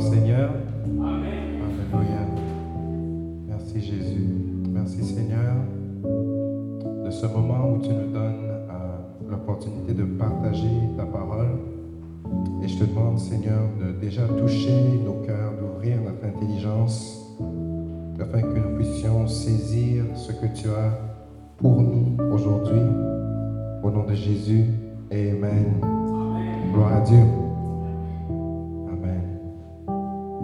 Seigneur. Amen. Alléluia. Merci Jésus. Merci Seigneur de ce moment où tu nous donnes euh, l'opportunité de partager ta parole. Et je te demande Seigneur de déjà toucher nos cœurs, d'ouvrir notre intelligence afin que nous puissions saisir ce que tu as pour nous aujourd'hui. Au nom de Jésus. Amen. Gloire à Dieu.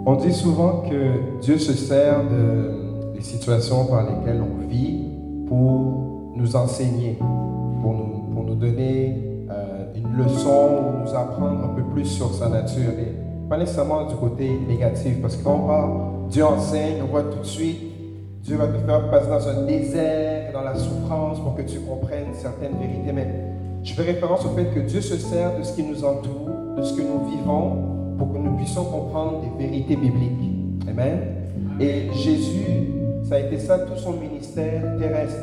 On dit souvent que Dieu se sert de, des situations par lesquelles on vit pour nous enseigner, pour nous, donner euh, une leçon, nous apprendre un peu plus sur sa nature. Et pas nécessairement du côté négatif, parce que quand on parle, Dieu enseigne, on voit tout de suite, Dieu va te faire passer dans un désert, dans la souffrance, pour que tu comprennes certaines vérités. Mais je fais référence au fait que Dieu se sert de ce qui nous entoure, de ce que nous vivons, pour que nous puissions comprendre des vérités bibliques. Amen. Et Jésus, ça a été ça tout son ministère terrestre.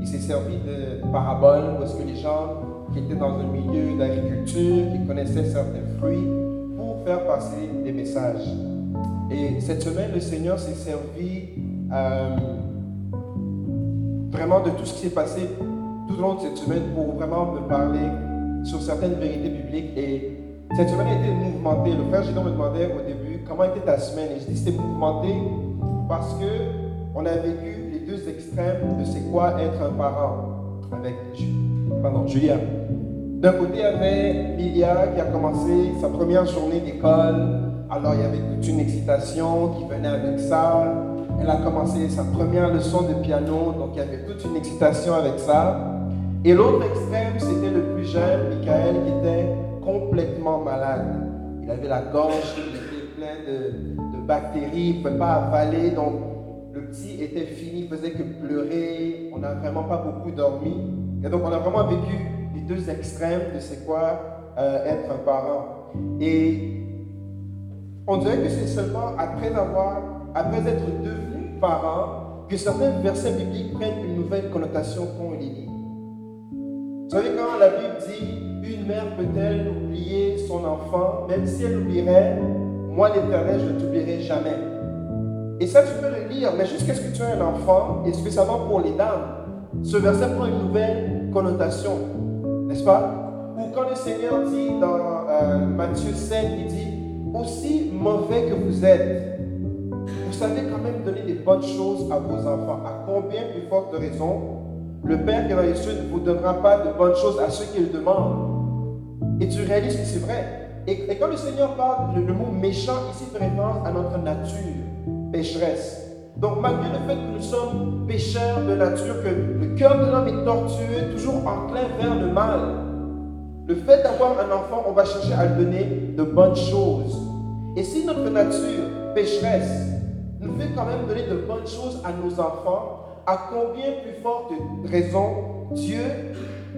Il s'est servi de paraboles parce que les gens qui étaient dans un milieu d'agriculture, qui connaissaient certains fruits, pour faire passer des messages. Et cette semaine, le Seigneur s'est servi euh, vraiment de tout ce qui s'est passé tout au long de cette semaine pour vraiment me parler sur certaines vérités bibliques et cette semaine a été mouvementée. Le frère Gidon me demandait au début comment était ta semaine. Et je dis c'était mouvementé parce que on a vécu les deux extrêmes de c'est quoi être un parent avec pardon, Julien. D'un côté, il y avait Lilia qui a commencé sa première journée d'école. Alors, il y avait toute une excitation qui venait avec ça. Elle a commencé sa première leçon de piano, donc il y avait toute une excitation avec ça. Et l'autre extrême, c'était le plus jeune, Michael, qui était complètement malade. Il avait la gorge qui était pleine de, bactéries, il ne pouvait pas avaler, donc le petit était fini, il faisait que pleurer, on n'a vraiment pas beaucoup dormi. Et donc on a vraiment vécu les deux extrêmes de c'est quoi euh, être un parent. Et on dirait que c'est seulement après avoir, après être devenu parent, que certains versets bibliques prennent une nouvelle connotation quand on les lit. Vous savez, quand la Bible dit mère peut-elle oublier son enfant, même si elle oublierait, moi l'Éternel, je ne t'oublierai jamais. Et ça, tu peux le lire, mais jusqu'à ce que tu aies un enfant, et spécialement pour les dames, ce verset prend une nouvelle connotation, n'est-ce pas? Ou quand le Seigneur dit dans euh, Matthieu 7, il dit, aussi mauvais que vous êtes, vous savez quand même donner des bonnes choses à vos enfants. À combien plus forte raison le Père qui est dans les ne vous donnera pas de bonnes choses à ceux qui le demandent et tu réalises que c'est vrai. Et, quand le Seigneur parle, le, mot méchant ici fait référence à notre nature pécheresse. Donc malgré le fait que nous sommes pécheurs de nature, que le cœur de l'homme est tortueux, toujours enclin vers le mal, le fait d'avoir un enfant, on va chercher à lui donner de bonnes choses. Et si notre nature pécheresse nous fait quand même donner de bonnes choses à nos enfants, à combien plus forte raison Dieu,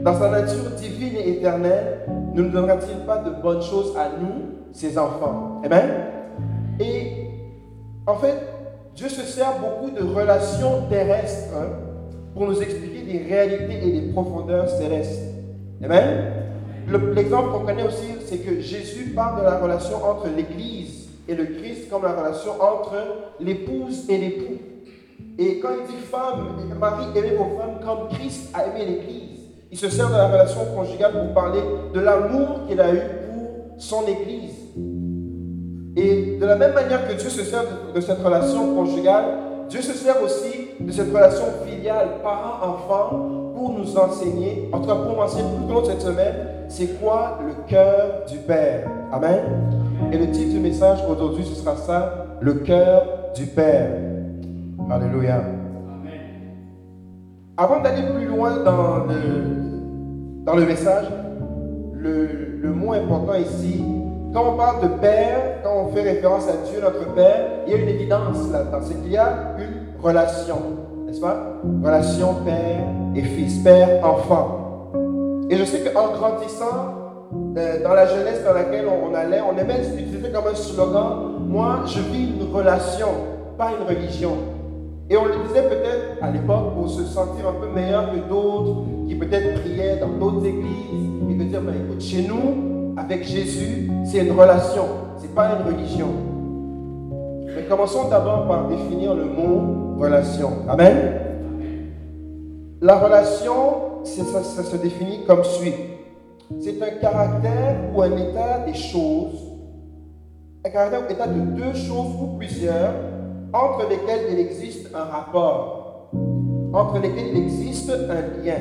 dans sa nature divine et éternelle, ne nous donnera-t-il pas de bonnes choses à nous, ses enfants? Amen? Et en fait, Dieu se sert beaucoup de relations terrestres hein, pour nous expliquer des réalités et des profondeurs célestes. Amen? L'exemple qu'on connaît aussi, c'est que Jésus parle de la relation entre l'Église et le Christ comme la relation entre l'épouse et l'époux. Et quand il dit femme, Marie, aimez vos femmes comme Christ a aimé l'Église. Il se sert de la relation conjugale pour parler de l'amour qu'il a eu pour son Église. Et de la même manière que Dieu se sert de, cette relation conjugale, Dieu se sert aussi de cette relation filiale, parent-enfant, pour nous enseigner, en tout cas pour m'enseigner tout au long de cette semaine, c'est quoi le cœur du Père. Amen. Et le titre du message aujourd'hui, ce sera ça, le cœur du Père. Alléluia. Avant d'aller plus loin dans le, dans le message, le, mot important ici, quand on parle de Père, quand on fait référence à Dieu, notre Père, il y a une évidence là-dedans, c'est qu'il y a une relation, n'est-ce pas? Relation Père et Fils, Père-Enfant. Et je sais qu'en grandissant, euh, dans la jeunesse dans laquelle on, allait, on aimait utiliser comme un slogan, moi je vis une relation, pas une religion. Et on le disait peut-être à l'époque pour se sentir un peu meilleur que d'autres qui peut-être priaient dans d'autres églises et de dire, ben, écoute, chez nous, avec Jésus, c'est une relation, c'est pas une religion. Mais commençons d'abord par définir le mot relation. Amen? La relation, ça, ça se définit comme suit. C'est un caractère ou un état des choses, un caractère ou état de deux choses ou plusieurs entre lesquelles il existe un rapport, entre lesquelles il existe un lien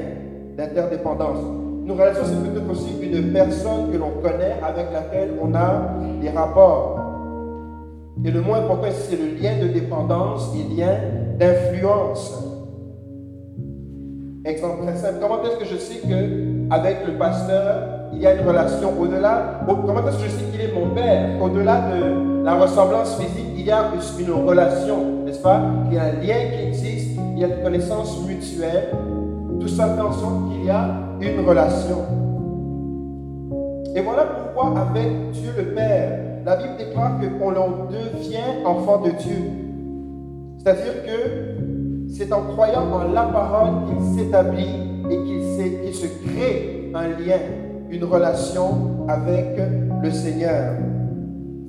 d'interdépendance. Une relation, c'est peut-être aussi une personne que l'on connaît avec laquelle on a des rapports. Et le moins important, c'est le lien de dépendance et lien d'influence. Exemple très simple. Comment est-ce que je sais qu'avec le pasteur, il y a une relation au-delà? Comment est-ce que je sais qu'il est mon père? Au-delà de la ressemblance physique, il y a une relation, n'est-ce pas? Il y a un lien qui existe, il y a une connaissance mutuelle. Tout ça fait en sorte qu'il y a une relation. Et voilà pourquoi avec Dieu le Père, la Bible déclare qu'on devient enfant de Dieu. C'est-à-dire que c'est en croyant en la parole qu'il s'établit et qu'il se crée un lien, une relation avec le Seigneur.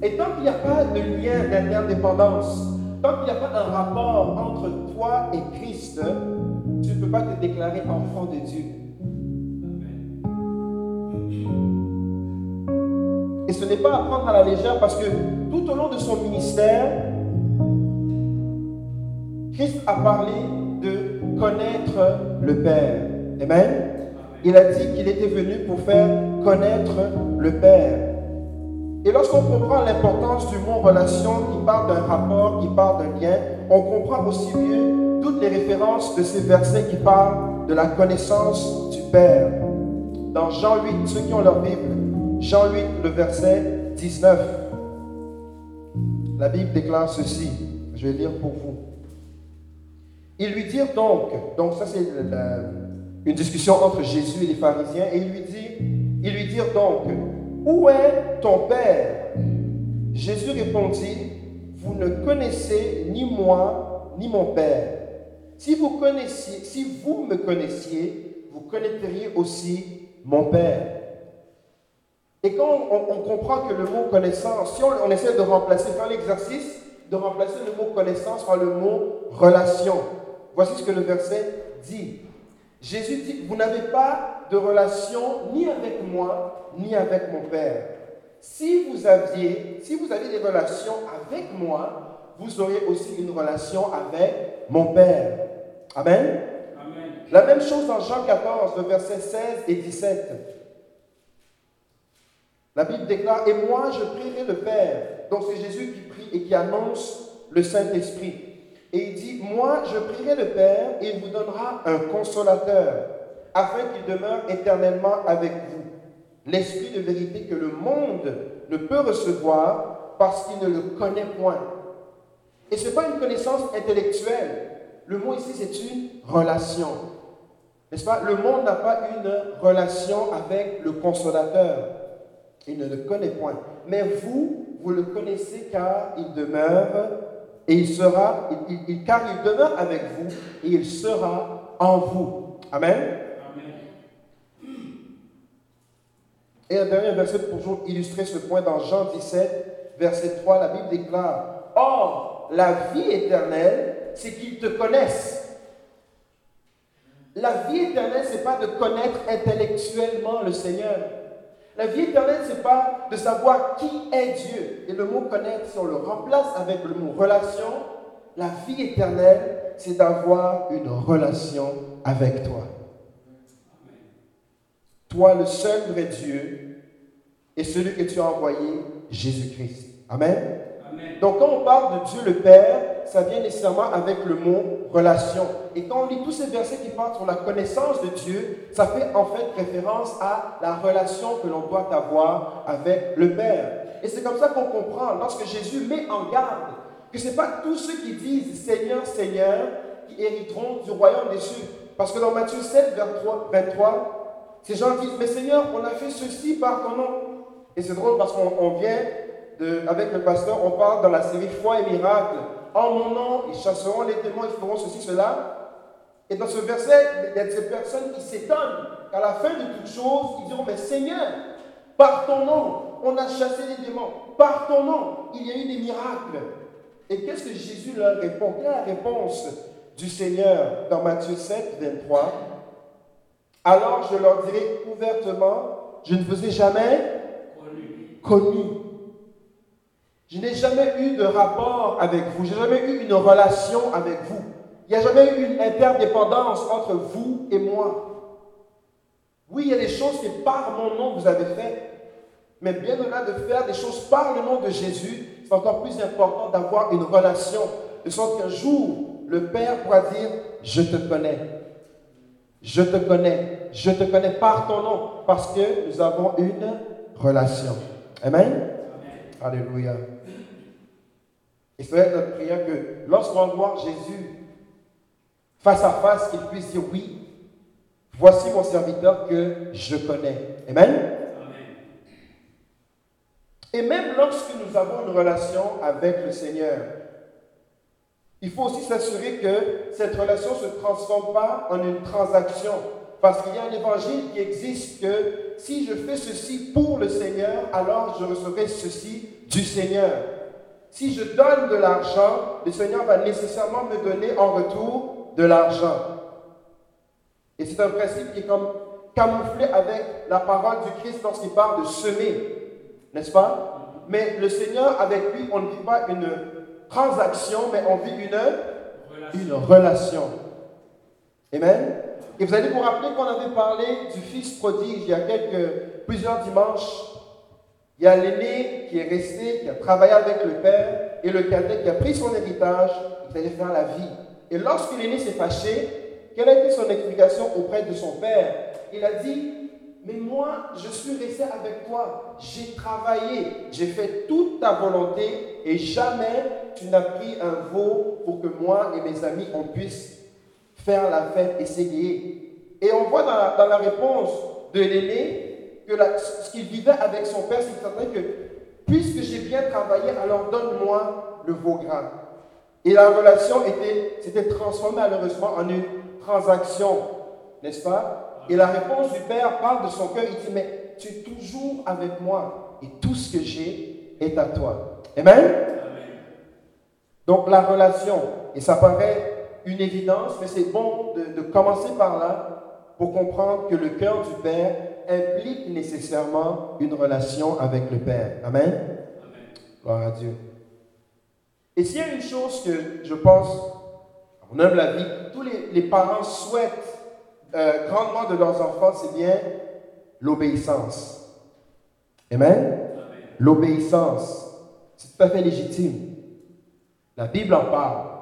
Et tant qu'il n'y a pas de lien d'interdépendance, tant qu'il n'y a pas un rapport entre toi et Christ, tu ne peux pas te déclarer enfant de Dieu. Et ce n'est pas à prendre à la légère parce que tout au long de son ministère, Christ a parlé de connaître le Père. Amen. Il a dit qu'il était venu pour faire connaître le Père. Et lorsqu'on comprend l'importance du mot relation qui parle d'un rapport, qui parle d'un lien, on comprend aussi mieux toutes les références de ces versets qui parlent de la connaissance du Père. Dans Jean 8, ceux qui ont leur Bible, Jean 8, le verset 19. La Bible déclare ceci. Je vais lire pour vous. Ils lui dirent donc, donc ça c'est une discussion entre Jésus et les pharisiens, et il lui dit, ils lui dirent donc, où est ton Père? Jésus répondit, vous ne connaissez ni moi ni mon Père. Si vous me connaissiez, vous connaîtriez aussi mon Père. Et quand on, comprend que le mot connaissance, si on, essaie de remplacer, faire l'exercice de remplacer le mot connaissance par le mot relation, voici ce que le verset dit. Jésus dit, vous n'avez pas de relation ni avec moi, ni avec mon Père. Si vous aviez, si vous avez des relations avec moi, vous auriez aussi une relation avec mon Père. Amen? Amen. La même chose dans Jean 14, le verset 16 et 17. La Bible déclare, et moi je prierai le Père. Donc c'est Jésus qui prie et qui annonce le Saint-Esprit. Et il dit, moi je prierai le Père et il vous donnera un consolateur afin qu'il demeure éternellement avec vous. L'esprit de vérité que le monde ne peut recevoir parce qu'il ne le connaît point. Et ce n'est pas une connaissance intellectuelle. Le mot ici, c'est une relation. N'est-ce pas? Le monde n'a pas une relation avec le consolateur. Il ne le connaît point. Mais vous, vous le connaissez car il demeure et il sera, car il demeure avec vous et il sera en vous. Amen. Et un dernier verset pour illustrer ce point dans Jean 17, verset 3, la Bible déclare, Or, la vie éternelle, c'est qu'ils te connaissent. La vie éternelle, ce n'est pas de connaître intellectuellement le Seigneur. La vie éternelle, ce n'est pas de savoir qui est Dieu. Et le mot connaître, si on le remplace avec le mot relation, la vie éternelle, c'est d'avoir une relation avec toi toi le seul vrai Dieu et celui que tu as envoyé, Jésus-Christ. Amen? Donc quand on parle de Dieu le Père, ça vient nécessairement avec le mot relation. Et quand on lit tous ces versets qui parlent sur la connaissance de Dieu, ça fait en fait référence à la relation que l'on doit avoir avec le Père. Et c'est comme ça qu'on comprend lorsque Jésus met en garde que ce n'est pas tous ceux qui disent Seigneur, Seigneur qui hériteront du royaume des cieux. Parce que dans Matthieu 7, 23, ces gens disent, mais Seigneur, on a fait ceci par ton nom. Et c'est drôle parce qu'on vient, de, avec le pasteur, on parle dans la série Foi et miracles. En mon nom, ils chasseront les démons, ils feront ceci, cela. Et dans ce verset, il y a ces personnes qui s'étonnent qu'à la fin de toute chose, ils diront, mais Seigneur, par ton nom, on a chassé les démons. Par ton nom, il y a eu des miracles. Et qu'est-ce que Jésus leur répond? Quelle est la réponse du Seigneur dans Matthieu 7, 23 Alors je leur dirai ouvertement, je ne vous ai jamais connu. Je n'ai jamais eu de rapport avec vous, je n'ai jamais eu une relation avec vous. Il n'y a jamais eu une interdépendance entre vous et moi. Oui, il y a des choses que par mon nom vous avez faites, mais bien au-delà de faire des choses par le nom de Jésus, c'est encore plus important d'avoir une relation, de sorte qu'un jour, le Père pourra dire, je te connais, je te connais, je te connais par ton nom, parce que nous avons une relation. Amen. Alléluia. Et c'est notre prière que lorsqu'on va voir Jésus face à face, qu'il puisse dire oui, voici mon serviteur que je connais. Amen. Et même lorsque nous avons une relation avec le Seigneur, il faut aussi s'assurer que cette relation ne se transforme pas en une transaction. Parce qu'il y a un évangile qui existe que si je fais ceci pour le Seigneur, alors je recevrai ceci du Seigneur. Si je donne de l'argent, le Seigneur va nécessairement me donner en retour de l'argent. Et c'est un principe qui est comme camouflé avec la parole du Christ lorsqu'il parle de semer n'est-ce pas? Mais le Seigneur, avec lui, on ne vit pas une transaction, mais on vit une relation. Une relation. Amen? Et vous allez vous rappeler qu'on avait parlé du fils prodige il y a quelques, plusieurs dimanches. Il y a l'aîné qui est resté, qui a travaillé avec le père, et le cadet qui a pris son héritage, il allait faire la vie. Et lorsque l'aîné s'est fâché, quelle a été son explication auprès de son père? Il a dit, mais moi, je suis resté avec toi. J'ai travaillé, j'ai fait toute ta volonté et jamais tu n'as pris un veau pour que moi et mes amis, on puisse faire la fête et s'égayer. Et on voit dans la, réponse de l'aîné que ce qu'il vivait avec son père, c'est que puisque j'ai bien travaillé, alors donne-moi le veau gras. Et la relation était, s'était transformée malheureusement en une transaction, n'est-ce pas? Et la réponse du Père parle de son cœur. Il dit, mais tu es toujours avec moi et tout ce que j'ai est à toi. Amen? Donc la relation, et ça paraît une évidence, mais c'est bon de, commencer par là pour comprendre que le cœur du Père implique nécessairement une relation avec le Père. Amen? Gloire à Dieu. Et s'il y a une chose que je pense, à mon humble avis, tous les, parents souhaitent euh, grandement de leurs enfants, c'est bien l'obéissance. Amen? L'obéissance, c'est tout à fait légitime. La Bible en parle.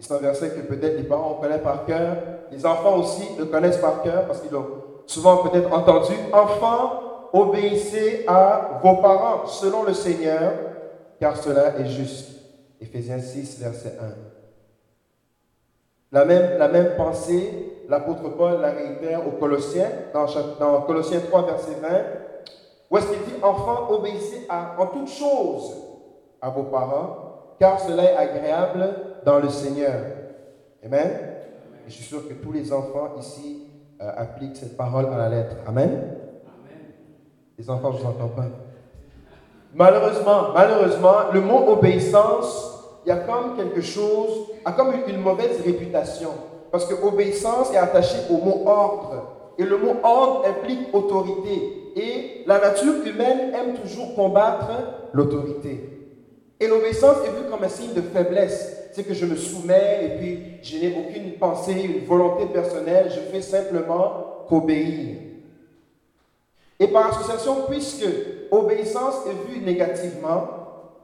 C'est un verset que peut-être les parents connaissent par cœur. Les enfants aussi le connaissent par cœur parce qu'ils l'ont souvent peut-être entendu. Enfants, obéissez à vos parents selon le Seigneur, car cela est juste. Éphésiens 6, verset 1. La même, la même pensée l'apôtre Paul la réitère aux Colossiens, dans, Colossiens 3, verset 20, où est-ce qu'il dit, Enfants, obéissez en toutes choses à vos parents, car cela est agréable dans le Seigneur. Amen. Je suis sûr que tous les enfants ici euh, appliquent cette parole à la lettre. Amen. Les enfants, je ne vous entends pas. Malheureusement, malheureusement, le mot obéissance, il y a comme quelque chose, a comme une mauvaise réputation. Parce que obéissance est attachée au mot ordre. Et le mot ordre implique autorité. Et la nature humaine aime toujours combattre l'autorité. Et l'obéissance est vue comme un signe de faiblesse. C'est que je me soumets et puis je n'ai aucune pensée, une volonté personnelle. Je fais simplement qu'obéir. Et par association, puisque obéissance est vue négativement,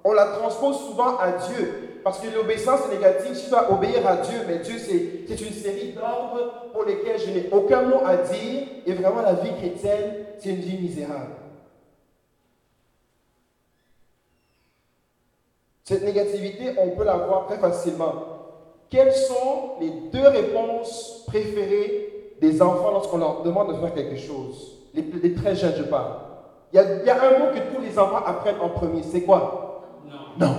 on la transpose souvent à Dieu. Parce que l'obéissance est négative. Tu dois obéir à Dieu, mais Dieu, c'est une série d'ordres pour lesquels je n'ai aucun mot à dire. Et vraiment, la vie chrétienne, c'est une vie misérable. Cette négativité, on peut la voir très facilement. Quelles sont les deux réponses préférées des enfants lorsqu'on leur demande de faire quelque chose? Les, très jeunes, je parle. Il y, a, il y, a, un mot que tous les enfants apprennent en premier. C'est quoi? Non. Non.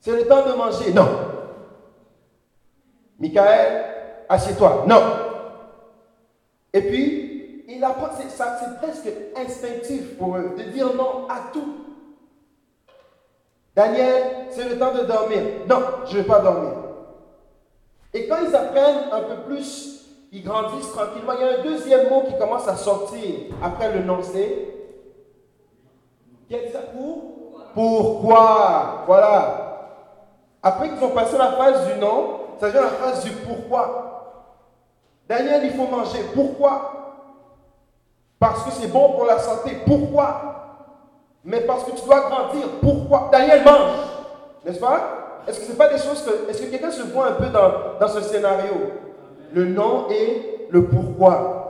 C'est le temps de manger? Non. Michael, assieds-toi. Non. Et puis, il apprend, c'est presque instinctif pour eux de dire non à tout. Daniel, c'est le temps de dormir. Non, je ne vais pas dormir. Et quand ils apprennent un peu plus, ils grandissent tranquillement, il y a un deuxième mot qui commence à sortir après le nom, c'est dit ça pour? Pourquoi? Voilà. Après qu'ils ont passé la phase du nom, ça vient la phase du pourquoi. Daniel, il faut manger. Pourquoi? Parce que c'est bon pour la santé. Pourquoi? Mais parce que tu dois grandir. Pourquoi? Daniel mange, n'est-ce pas? Est-ce que ce n'est pas des choses que... Est-ce que quelqu'un se voit un peu dans, dans ce scénario? Le nom et le pourquoi.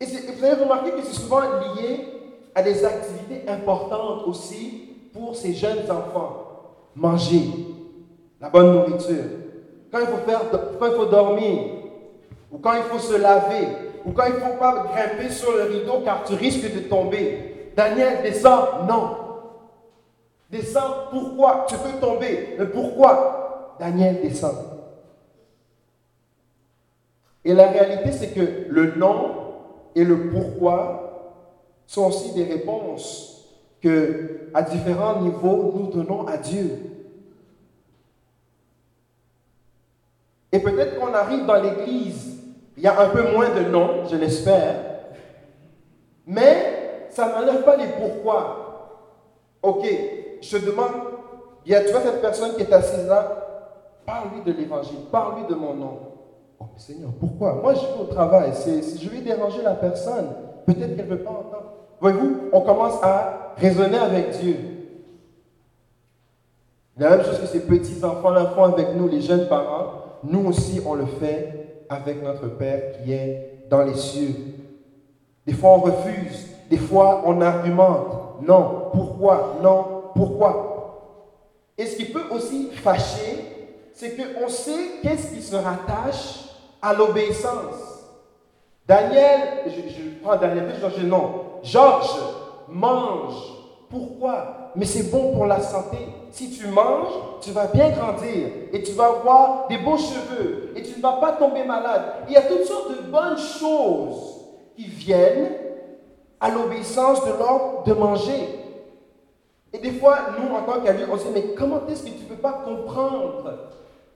Et, vous avez remarqué que c'est souvent lié à des activités importantes aussi pour ces jeunes enfants. Manger, la bonne nourriture. Quand il faut, faire, quand il faut dormir, ou quand il faut se laver, ou quand il ne faut pas grimper sur le rideau car tu risques de tomber. Daniel, descend. Non. Descends. Pourquoi Tu peux tomber? Mais pourquoi? Daniel, descend. Et la réalité, c'est que le non et le pourquoi sont aussi des réponses que, à différents niveaux, nous donnons à Dieu. Et peut-être qu'on arrive dans l'église il y a un peu moins de noms, je l'espère. Mais ça n'enlève pas les pourquoi. Ok, je te demande, il y a, tu vois cette personne qui est assise là, parle-lui de l'évangile, parle-lui de mon nom. Oh Seigneur, pourquoi? Moi je vais au travail, si je vais déranger la personne, peut-être qu'elle ne veut pas entendre. Voyez-vous, on commence à raisonner avec Dieu. La même chose que ces petits-enfants l'enfant avec nous, les jeunes parents, nous aussi on le fait avec notre Père qui est dans les cieux. Des fois, on refuse. Des fois, on argumente. Non. Pourquoi? Non. Pourquoi? Et ce qui peut aussi fâcher, c'est qu'on sait qu'est-ce qui se rattache à l'obéissance. Daniel, je, prends Daniel, je non. Georges mange pourquoi? Mais c'est bon pour la santé. Si tu manges, tu vas bien grandir et tu vas avoir des beaux cheveux et tu ne vas pas tomber malade. Il y a toutes sortes de bonnes choses qui viennent à l'obéissance de l'ordre de manger. Et des fois, nous, en tant qu'adultes, on se dit, mais comment est-ce que tu ne peux pas comprendre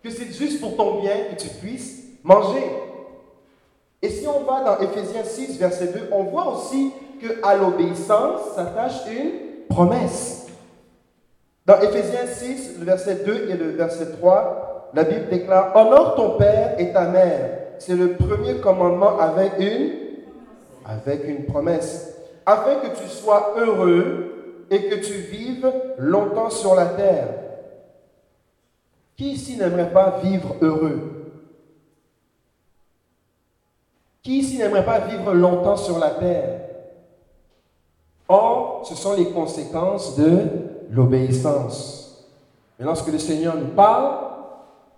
que c'est juste pour ton bien que tu puisses manger? Et si on va dans Ephésiens 6, verset 2, on voit aussi que à l'obéissance s'attache une promesse. Dans Éphésiens 6, le verset 2 et le verset 3, la Bible déclare Honore ton père et ta mère. C'est le premier commandement avec une, avec une promesse. Afin que tu sois heureux et que tu vives longtemps sur la terre. Qui ici n'aimerait pas vivre heureux? Qui ici n'aimerait pas vivre longtemps sur la terre? Or, ce sont les conséquences de l'obéissance. Mais lorsque le Seigneur nous parle,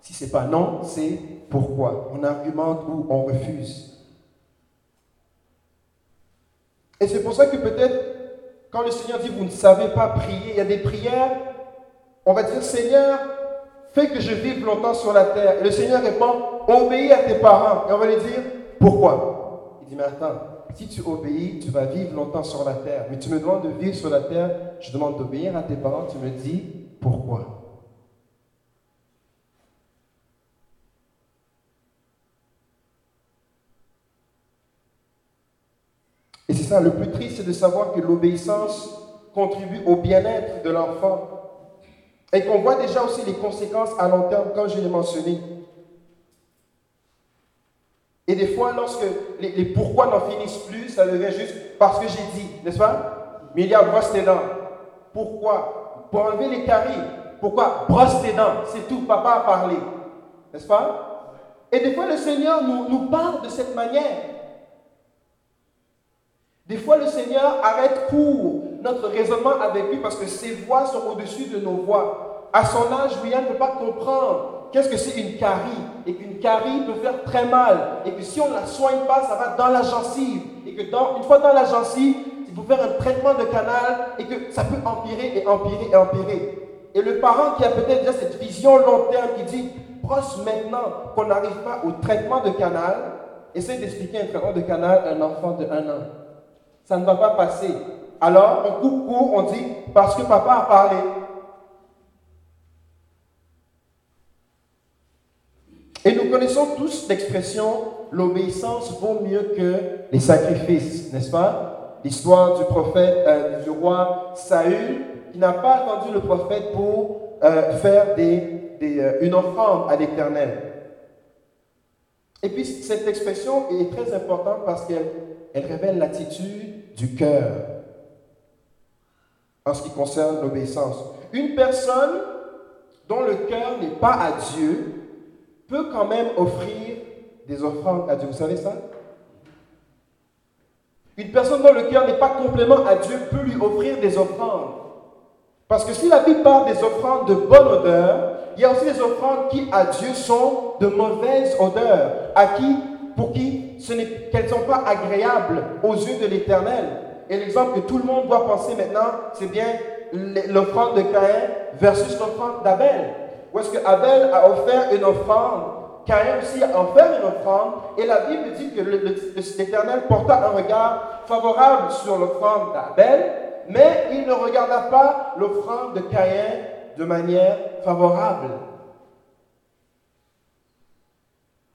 si ce n'est pas non, c'est pourquoi? On argumente ou on refuse. Et c'est pour ça que peut-être, quand le Seigneur dit, vous ne savez pas prier, il y a des prières, on va dire, Seigneur, fais que je vive longtemps sur la terre. Et le Seigneur répond, obéis à tes parents. Et on va lui dire, pourquoi? Il dit, mais attends, si tu obéis, tu vas vivre longtemps sur la terre. Mais tu me demandes de vivre sur la terre, je demande d'obéir à tes parents, tu me dis pourquoi. Et c'est ça, le plus triste, c'est de savoir que l'obéissance contribue au bien-être de l'enfant. Et qu'on voit déjà aussi les conséquences à long terme, comme je l'ai mentionné. Et des fois, lorsque les, pourquoi n'en finissent plus, ça devient juste parce que j'ai dit, n'est-ce pas? Mais il y a brosse tes dents. Pourquoi? Pour enlever les caries. Pourquoi? Brosse tes dents. C'est tout, papa a parlé. N'est-ce pas? Et des fois, le Seigneur nous, parle de cette manière. Des fois, le Seigneur arrête court notre raisonnement avec lui parce que ses voix sont au-dessus de nos voix. À son âge, William ne peut pas comprendre qu'est-ce que c'est une carie Et qu'une carie peut faire très mal. Et que si on ne la soigne pas, ça va dans la gencive. Et que dans, une fois dans la gencive, il faut faire un traitement de canal et que ça peut empirer et empirer et empirer. Et le parent qui a peut-être déjà cette vision long terme qui dit, brosse maintenant qu'on n'arrive pas au traitement de canal, essaie d'expliquer un traitement de canal à un enfant de un an. Ça ne va pas passer. Alors, on coupe court, on dit parce que papa a parlé. Et nous connaissons tous l'expression l'obéissance vaut mieux que les sacrifices, n'est-ce pas? L'histoire du prophète, euh, du roi Saül, qui n'a pas attendu le prophète pour euh, faire euh, une offrande à l'Éternel. Et puis cette expression est très importante parce qu'elle elle révèle l'attitude du cœur en ce qui concerne l'obéissance. Une personne dont le cœur n'est pas à Dieu peut quand même offrir des offrandes à Dieu. Vous savez ça? Une personne dont le cœur n'est pas complètement à Dieu peut lui offrir des offrandes. Parce que si la Bible parle des offrandes de bonne odeur, il y a aussi des offrandes qui à Dieu sont de mauvaise odeur, à qui, pour qui qu'elles ne sont pas agréables aux yeux de l'Éternel. Et l'exemple que tout le monde doit penser maintenant, c'est bien l'offrande de Caïn versus l'offrande d'Abel. Où est-ce que Abel a offert une offrande, Caïn aussi a offert une offrande, et la Bible dit que l'Éternel porta un regard favorable sur l'offrande d'Abel, mais il ne regarda pas l'offrande de Caïn de manière favorable.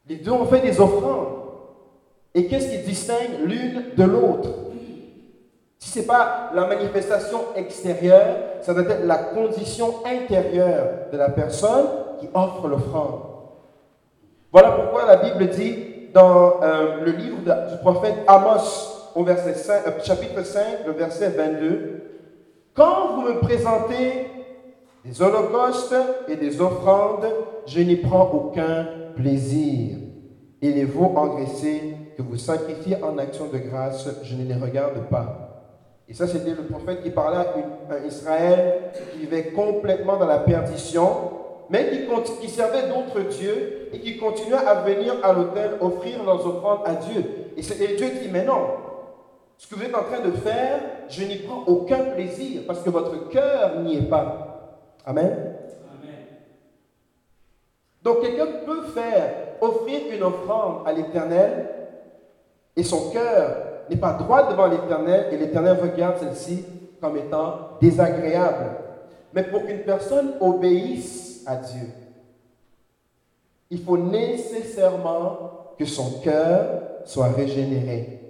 Les deux ont fait des offrandes. Et qu'est-ce qui distingue l'une de l'autre? Si ce n'est pas la manifestation extérieure, ça doit être la condition intérieure de la personne qui offre l'offrande. Voilà pourquoi la Bible dit dans euh, le livre du prophète Amos, au verset 5, euh, chapitre 5, le verset 22, Quand vous me présentez des holocaustes et des offrandes, je n'y prends aucun plaisir. Et les veaux engraissés que vous sacrifiez en action de grâce, je ne les regarde pas. Et ça, c'était le prophète qui parlait à, Israël qui vivait complètement dans la perdition, mais qui, qui servait d'autres dieux et qui continuait à venir à l'autel offrir leurs offrandes à Dieu. Et, et Dieu dit, mais non, ce que vous êtes en train de faire, je n'y prends aucun plaisir parce que votre cœur n'y est pas. Amen. Donc quelqu'un peut faire, offrir une offrande à l'Éternel et son cœur n'est pas droit devant l'Éternel et l'Éternel regarde celle-ci comme étant désagréable. Mais pour qu'une personne obéisse à Dieu, il faut nécessairement que son cœur soit régénéré.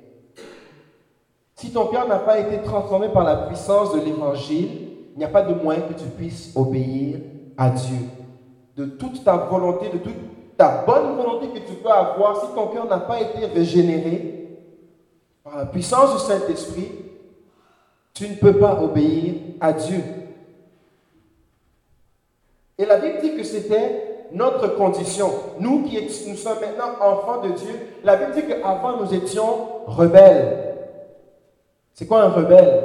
Si ton cœur n'a pas été transformé par la puissance de l'Évangile, il n'y a pas de moyen que tu puisses obéir à Dieu. De toute ta volonté, de toute ta bonne volonté que tu peux avoir, si ton cœur n'a pas été régénéré puissance du Saint-Esprit, tu ne peux pas obéir à Dieu. Et la Bible dit que c'était notre condition. Nous qui nous sommes maintenant enfants de Dieu, la Bible dit qu'avant nous étions rebelles. C'est quoi un rebelle?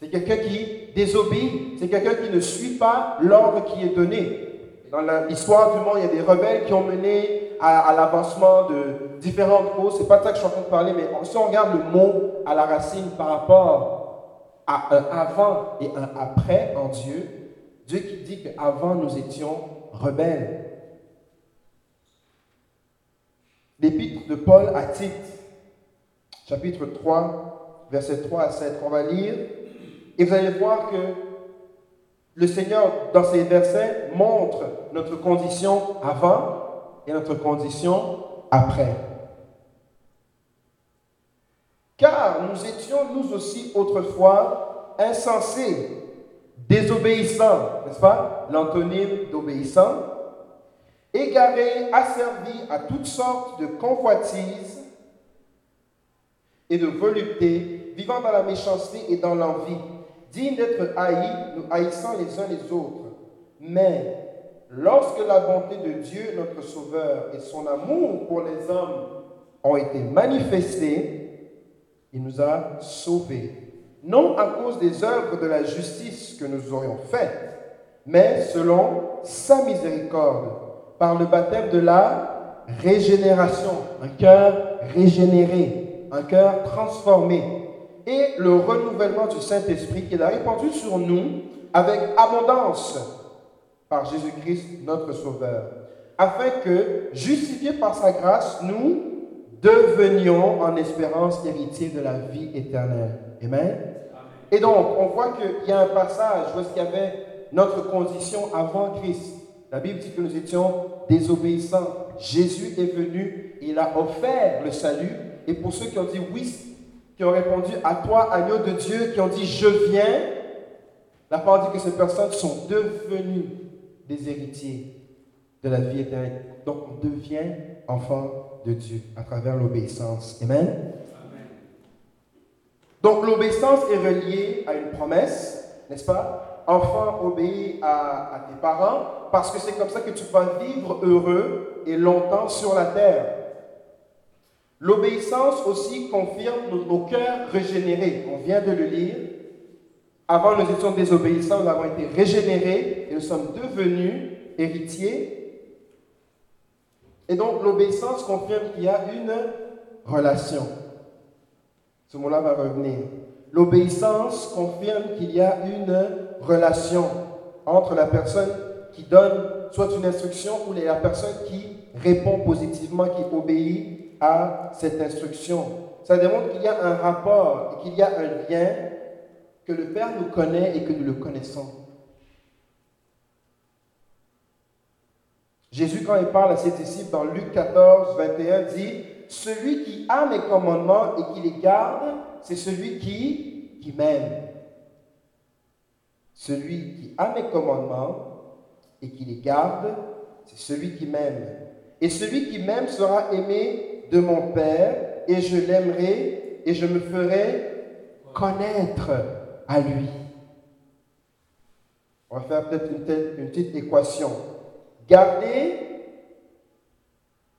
C'est quelqu'un qui désobéit, c'est quelqu'un qui ne suit pas l'ordre qui est donné. Dans l'histoire du monde, il y a des rebelles qui ont mené à, l'avancement de différentes causes. C'est pas ça que je suis en train de parler, mais si on regarde le mot à la racine par rapport à un avant et un après en Dieu, Dieu qui dit qu'avant nous étions rebelles. L'épître de Paul à Tite, chapitre 3, versets 3 à 7. On va lire et vous allez voir que le Seigneur, dans ces versets, montre notre condition avant et notre condition après. Car nous étions nous aussi autrefois insensés, désobéissants, n'est-ce pas? L'antonyme d'obéissant, égarés, asservis à toutes sortes de convoitises et de voluptés, vivant dans la méchanceté et dans l'envie digne d'être haï, nous haïssant les uns les autres. Mais lorsque la bonté de Dieu, notre Sauveur, et son amour pour les hommes ont été manifestés, il nous a sauvés. Non à cause des œuvres de la justice que nous aurions faites, mais selon sa miséricorde, par le baptême de la régénération, un cœur régénéré, un cœur transformé, et le renouvellement du Saint-Esprit qu'il a répandu sur nous avec abondance par Jésus-Christ, notre Sauveur, afin que, justifiés par sa grâce, nous devenions en espérance héritiers de la vie éternelle. Amen. Et donc, on voit qu'il y a un passage où est-ce qu'il y avait notre condition avant Christ. La Bible dit que nous étions désobéissants. Jésus est venu, il a offert le salut. Et pour ceux qui ont dit oui, qui ont répondu à toi, agneau de Dieu, qui ont dit je viens, la parole dit que ces personnes sont devenues des héritiers de la vie éternelle. Donc on devient enfant de Dieu à travers l'obéissance. Amen. Donc l'obéissance est reliée à une promesse, n'est-ce pas? Enfant, obéis à, tes parents parce que c'est comme ça que tu vas vivre heureux et longtemps sur la terre. L'obéissance aussi confirme nos, nos, cœurs régénérés. On vient de le lire. Avant, nous étions désobéissants, nous avons été régénérés et nous sommes devenus héritiers. Et donc l'obéissance confirme qu'il y a une relation. Ce mot-là va revenir. L'obéissance confirme qu'il y a une relation entre la personne qui donne soit une instruction ou la personne qui répond positivement, qui obéit à cette instruction. Ça démontre qu'il y a un rapport et qu'il y a un lien, que le Père nous connaît et que nous le connaissons. Jésus, quand il parle à ses disciples dans Luc 14, 21, dit celui qui a mes commandements et qui les garde, c'est celui qui, m'aime. Celui qui a mes commandements et qui les garde, c'est celui qui m'aime. Et celui qui m'aime sera aimé de mon Père, et je l'aimerai, et je me ferai connaître à lui. On va faire peut-être une petite équation. Garder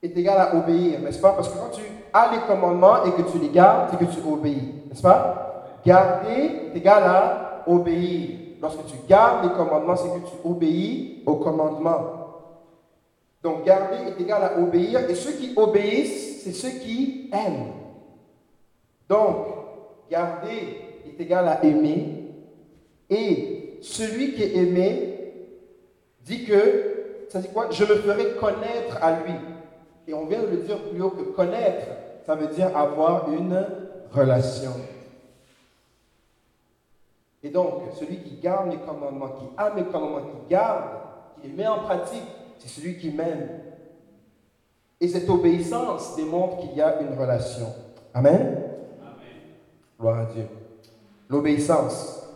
est égal à obéir, n'est-ce pas? Parce que quand tu as les commandements et que tu les gardes, c'est que tu obéis, n'est-ce pas? Garder est égal à obéir. Lorsque tu gardes les commandements, c'est que tu obéis aux commandements. Donc garder est égal à obéir, et ceux qui obéissent, c'est ceux qui aiment. Donc, garder est égal à aimer, et celui qui est aimé dit que, ça dit quoi? Je me ferai connaître à lui. Et on vient de le dire plus haut que connaître, ça veut dire avoir une relation. Et donc, celui qui garde mes commandements, qui a mes commandements, qui garde, qui les met en pratique, c'est celui qui m'aime. Et cette obéissance démontre qu'il y a une relation. Amen? Amen. Gloire à Dieu. L'obéissance.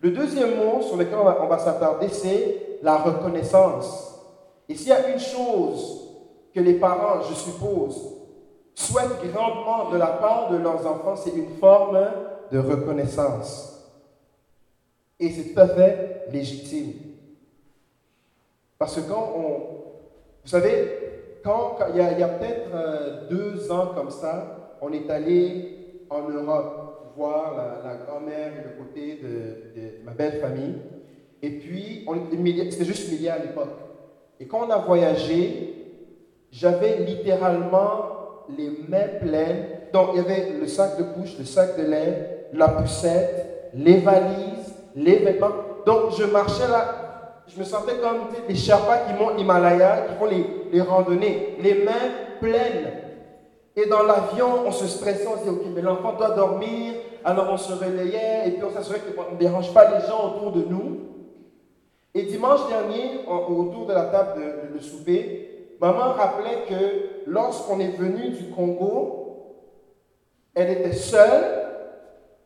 Le deuxième mot sur lequel on va, va s'attarder, c'est la reconnaissance. Et s'il y a une chose que les parents, je suppose, souhaitent grandement de la part de leurs enfants, c'est une forme de reconnaissance. Et c'est tout à fait légitime. Parce que quand on... Vous savez, quand, il y a, peut-être euh, deux ans comme ça, on est allé en Europe voir la, grand-mère et côté de, ma belle famille. Et puis, c'était juste milliers à l'époque. Et quand on a voyagé, j'avais littéralement les mains pleines. Donc, il y avait le sac de couche, le sac de lait, la poussette, les valises, les vêtements. Donc, je marchais là, je me sentais comme les Sherpas qui montent l'Himalaya, qui font les, les, randonnées, les mains pleines. Et dans l'avion, on se stressait, on se disait, OK, mais l'enfant doit dormir. Alors, on se relayait et puis on s'assurait qu'on ne dérange pas les gens autour de nous. Et dimanche dernier, autour de la table de, souper, Maman rappelait que lorsqu'on est venu du Congo, elle était seule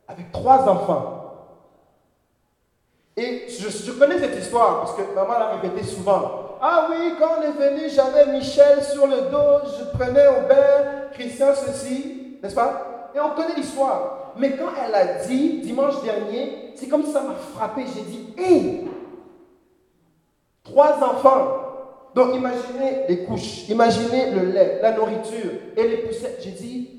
avec trois enfants. Et je, connais cette histoire parce que maman l'a répété souvent. Ah oui, quand on est venu, j'avais Michel sur le dos, je prenais Aubert, Christian ceci, n'est-ce pas? Et on connaît l'histoire. Mais quand elle a dit dimanche dernier, c'est comme ça m'a frappé. J'ai dit, hé, trois enfants, donc imaginez les couches, imaginez le lait, la nourriture et les poussettes. J'ai dit,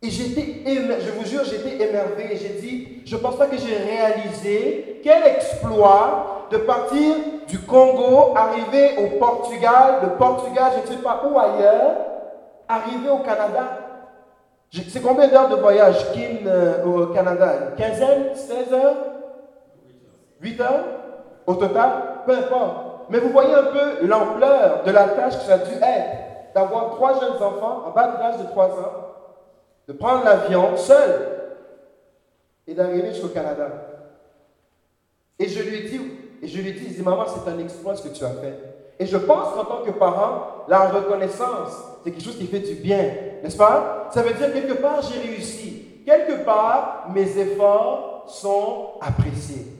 et j'étais, je vous jure, j'étais émerveillé. J'ai dit, je ne pense pas que j'ai réalisé quel exploit de partir du Congo, arriver au Portugal, de Portugal, je ne sais pas où ailleurs, arriver au Canada. C'est combien d'heures de voyage, Kim, euh, au Canada? Une quinzaine 16 heures? 8 heures? Au total Peu importe. Mais vous voyez un peu l'ampleur de la tâche que ça a dû être. d'avoir trois jeunes enfants en bas de l'âge de 3 ans, de prendre l'avion seul et d'arriver jusqu'au Canada. Et je lui dis, et je lui dis, maman, c'est un exploit ce que tu as fait. Et je pense qu'en tant que parent, la reconnaissance, c'est quelque chose qui fait du bien, n'est-ce pas? Ça veut dire quelque part, j'ai réussi. Quelque part, mes efforts sont appréciés.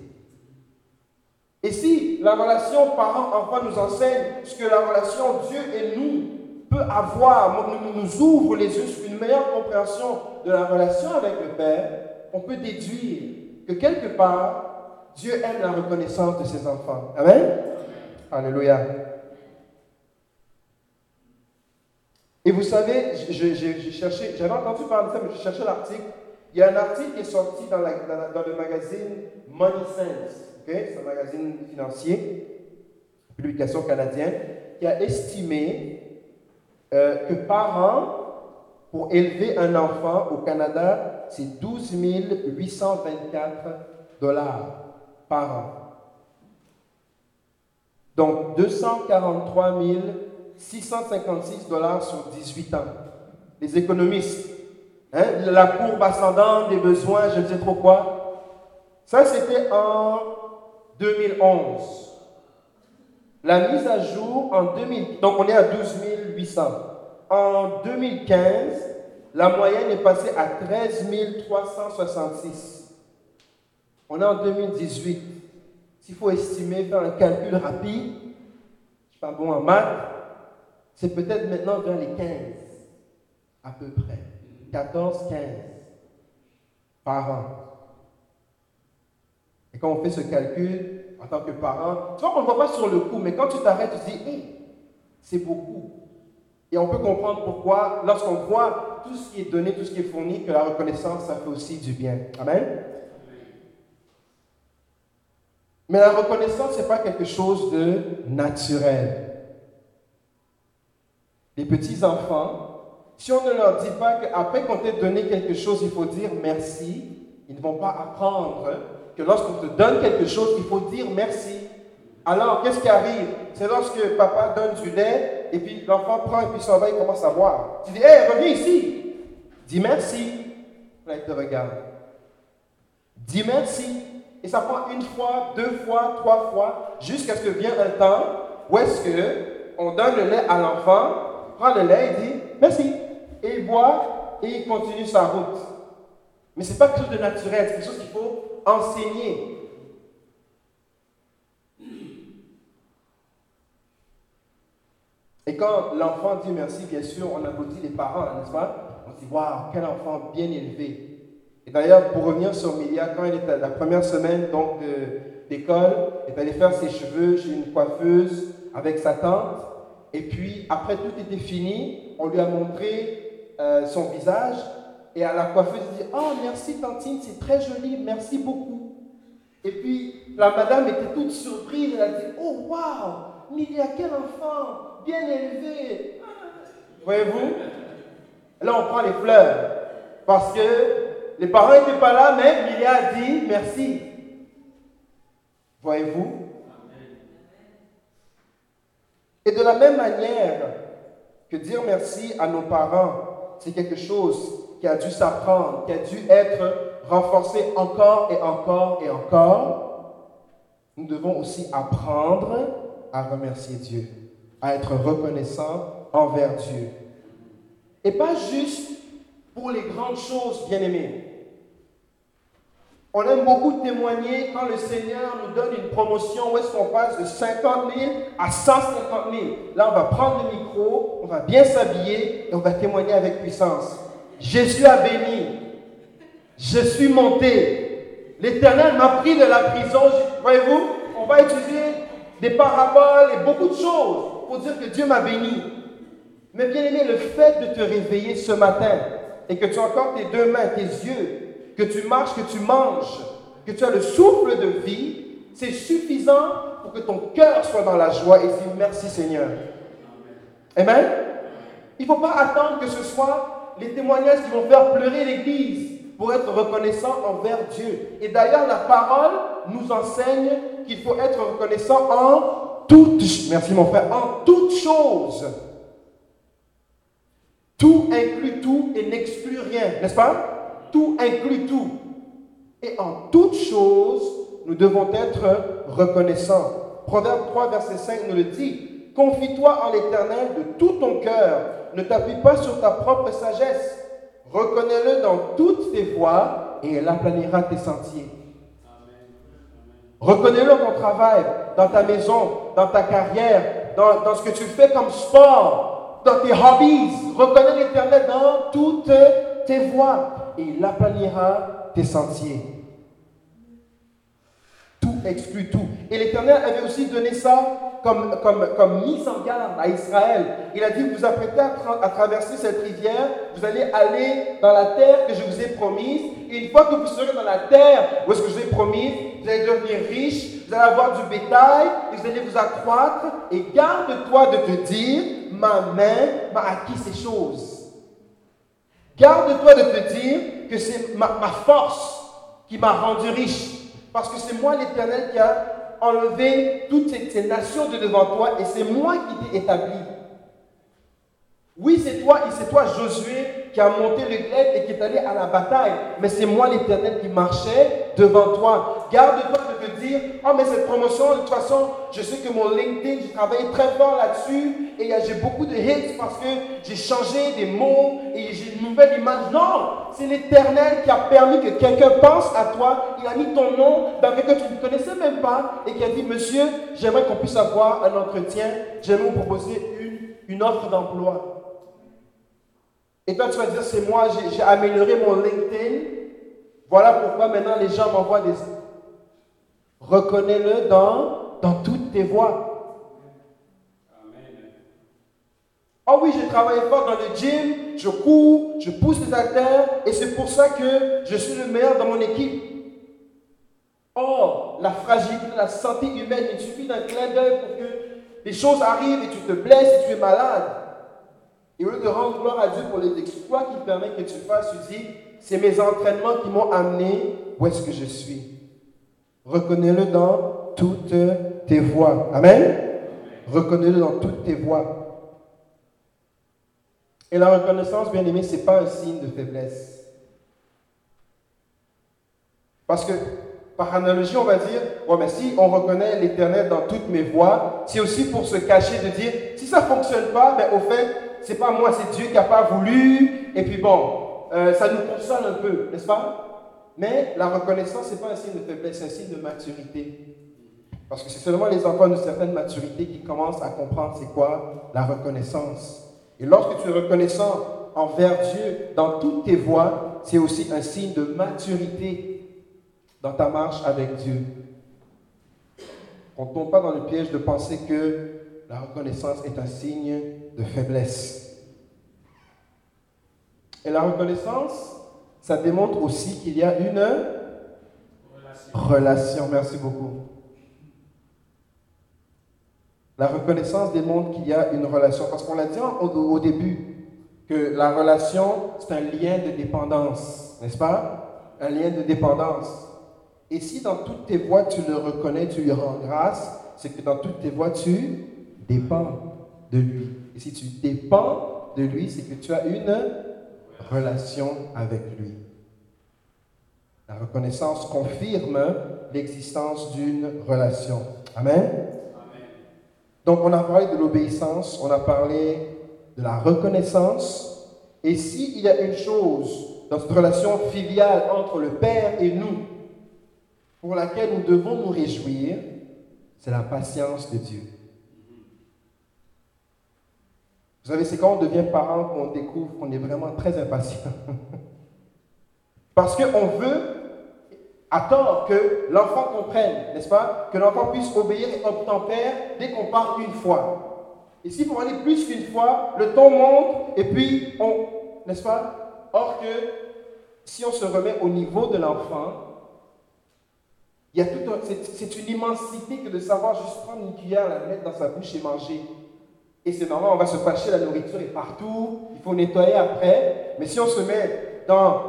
Et si la relation parent-enfant nous enseigne ce que la relation Dieu et nous peut avoir, nous, ouvre les yeux sur une meilleure compréhension de la relation avec le Père, on peut déduire que quelque part, Dieu aime la reconnaissance de ses enfants. Amen? Alléluia. Et vous savez, j'ai cherché, j'avais entendu parler de ça, mais je cherchais l'article. Il y a un article qui est sorti dans, le magazine Money Sense, c'est un magazine financier, publication canadienne, qui a estimé euh, que par an, pour élever un enfant au Canada, c'est 12 824 dollars par an. Donc 243 656 dollars sur 18 ans. Les économistes, hein, la courbe ascendante des besoins, je ne sais trop quoi. Ça, c'était en 2011. La mise à jour en 2000, donc on est à 12 800. En 2015, la moyenne est passée à 13 366. On est en 2018. S'il faut estimer, faire un calcul rapide, je ne suis pas bon en maths, c'est peut-être maintenant vers les 15, à peu près. 14, 15 par an. Et quand on fait ce calcul, en tant que parent, tu vois qu'on ne voit pas sur le coup, mais quand tu t'arrêtes, tu dis, hé, c'est beaucoup. Et on peut comprendre pourquoi, lorsqu'on voit tout ce qui est donné, tout ce qui est fourni, que la reconnaissance, ça fait aussi du bien. Amen? Mais la reconnaissance, ce n'est pas quelque chose de naturel. Les petits-enfants, si on ne leur dit pas qu'après qu'on t'ait donné quelque chose, il faut dire merci, ils ne vont pas apprendre que lorsqu'on te donne quelque chose, il faut dire merci. Alors, qu'est-ce qui arrive? C'est lorsque papa donne du lait, et puis l'enfant prend et puis s'en va, il commence à boire. Tu dis, hé, reviens ici. Dis merci. Là, il te regarde. Dis merci. Et ça prend une fois, deux fois, trois fois, jusqu'à ce que vienne un temps où est-ce que on donne le lait à l'enfant, prend le lait et dit merci. Et il boit et il continue sa route. Mais ce n'est pas quelque chose de naturel, c'est quelque chose qu'il faut enseigner. Et quand l'enfant dit merci, bien sûr, on applaudit les parents, n'est-ce pas? On dit, waouh, quel enfant bien élevé. Et d'ailleurs, pour revenir sur Milia, quand elle était la première semaine donc d'école, elle est allée faire ses cheveux chez une coiffeuse avec sa tante. Et puis, après tout était fini, on lui a montré euh, son visage. Et à la coiffeuse, elle dit Oh, merci tantine, c'est très joli, merci beaucoup. Et puis, la madame était toute surprise. Elle a dit Oh, waouh, Milia, quel enfant bien élevé. Voyez-vous? Là, on prend les fleurs. Parce que les parents n'étaient pas là, mais il a dit merci. Voyez-vous? Et de la même manière que dire merci à nos parents, c'est quelque chose qui a dû s'apprendre, qui a dû être renforcé encore et encore et encore, nous devons aussi apprendre à remercier Dieu à être reconnaissant envers Dieu. Et pas juste pour les grandes choses, bien-aimés. On aime beaucoup témoigner quand le Seigneur nous donne une promotion où est-ce qu'on passe de 50 000 à 150 000. Là, on va prendre le micro, on va bien s'habiller et on va témoigner avec puissance. Jésus a béni. Je suis monté. L'Éternel m'a pris de la prison. Voyez-vous, on va utiliser des paraboles et beaucoup de choses pour dire que Dieu m'a béni. Mais bien aimé, le fait de te réveiller ce matin et que tu as encore tes deux mains, tes yeux, que tu marches, que tu manges, que tu as le souffle de vie, c'est suffisant pour que ton cœur soit dans la joie et dire merci Seigneur. Amen. Il ne faut pas attendre que ce soit les témoignages qui vont faire pleurer l'Église pour être reconnaissant envers Dieu. Et d'ailleurs, la parole nous enseigne qu'il faut être reconnaissant en toutes, merci mon frère, en toutes choses. Tout inclut tout et n'exclut rien, n'est-ce pas? Tout inclut tout. Et en toute chose, nous devons être reconnaissants. Proverbe 3, verset 5 nous le dit. Confie-toi en l'Éternel de tout ton cœur. Ne t'appuie pas sur ta propre sagesse. Reconnais-le dans toutes tes voies et il aplanira tes sentiers. Reconnais-le dans ton travail, dans ta maison, dans ta carrière, dans, ce que tu fais comme sport, dans tes hobbies. Reconnais l'Éternel dans toutes tes voies et il aplanira tes sentiers exclut tout. Et l'Éternel avait aussi donné ça comme, comme, comme mise en garde à Israël. Il a dit, vous apprêtez à, traverser cette rivière, vous allez aller dans la terre que je vous ai promise. Et une fois que vous serez dans la terre où est-ce que je vous ai promise, vous allez devenir riche, vous allez avoir du bétail, vous allez vous accroître. Et garde-toi de te dire, ma main m'a acquis ces choses. Garde-toi de te dire que c'est ma force qui m'a rendu riche. Parce que c'est moi l'Éternel qui a enlevé toutes ces, nations de devant toi et c'est moi qui t'ai établi. Oui, c'est toi c'est toi Josué qui a monté le glaive et qui est allé à la bataille. Mais c'est moi l'Éternel qui marchait devant toi. Garde-toi de te dire, oh mais cette promotion, de toute façon, je sais que mon LinkedIn, j'ai travaillé très fort là-dessus et j'ai beaucoup de hits parce que j'ai changé des mots et j'ai une nouvelle image. Non, c'est l'Éternel qui a permis que quelqu'un pense à toi. Il a mis ton nom dans quelqu'un que tu ne connaissais même pas et qui a dit, monsieur, j'aimerais qu'on puisse avoir un entretien, j'aimerais vous proposer une offre d'emploi. Et toi, tu vas dire, c'est moi, j'ai amélioré mon LinkedIn. Voilà pourquoi maintenant les gens m'envoient des... Reconnais-le dans, dans toutes tes voies. Oh oui, j'ai travaillé fort dans le gym, je cours, je pousse les haltères, et c'est pour ça que je suis le meilleur dans mon équipe. Oh, la fragilité, la santé humaine, il suffit d'un clin d'œil pour que les choses arrivent et tu te blesses et tu es malade. Et au lieu de rendre gloire à Dieu pour les exploits qu'il permet que tu fasses, tu dis, c'est mes entraînements qui m'ont amené où est-ce que je suis. Reconnais-le dans toutes tes voies. Amen? Reconnais-le dans toutes tes voies. Et la reconnaissance, bien aimé, ce n'est pas un signe de faiblesse. Parce que, par analogie, on va dire, ouais, mais si on reconnaît l'éternel dans toutes mes voies, c'est aussi pour se cacher de dire, si ça ne fonctionne pas, mais au fait, c'est pas moi, c'est Dieu qui n'a pas voulu. Et puis bon, euh, ça nous console un peu, n'est-ce pas? Mais la reconnaissance, ce n'est pas un signe de faiblesse, c'est un signe de maturité. Parce que c'est seulement les enfants d'une certaine maturité qui commencent à comprendre c'est quoi la reconnaissance. Et lorsque tu es reconnaissant envers Dieu dans toutes tes voies, c'est aussi un signe de maturité dans ta marche avec Dieu. On ne tombe pas dans le piège de penser que la reconnaissance est un signe de faiblesse. Et la reconnaissance, ça démontre aussi qu'il y a une relation. Merci beaucoup. La reconnaissance démontre qu'il y a une relation. Parce qu'on l'a dit au, début, que la relation, c'est un lien de dépendance, n'est-ce pas? Un lien de dépendance. Et si dans toutes tes voies tu le reconnais, tu lui rends grâce, c'est que dans toutes tes voies tu dépends de lui. Et si tu dépends de lui, c'est que tu as une relation avec lui. La reconnaissance confirme l'existence d'une relation. Amen? Donc on a parlé de l'obéissance, on a parlé de la reconnaissance. Et s'il y a une chose dans cette relation filiale entre le Père et nous, pour laquelle nous devons nous réjouir, c'est la patience de Dieu. Vous savez, c'est quand on devient parent qu'on découvre qu'on est vraiment très impatient. Parce qu'on veut, tort, que l'enfant comprenne, n'est-ce pas? Que l'enfant puisse obéir et obtempère dès qu'on parle une fois. Et s'il faut aller plus qu'une fois, le temps monte et puis on, n'est-ce pas? Or que si on se remet au niveau de l'enfant, il y a tout c'est une immensité que de savoir juste prendre une cuillère, la mettre dans sa bouche et manger. Et c'est normal, on va se fâcher, la nourriture est partout, il faut nettoyer après. Mais si on se met dans,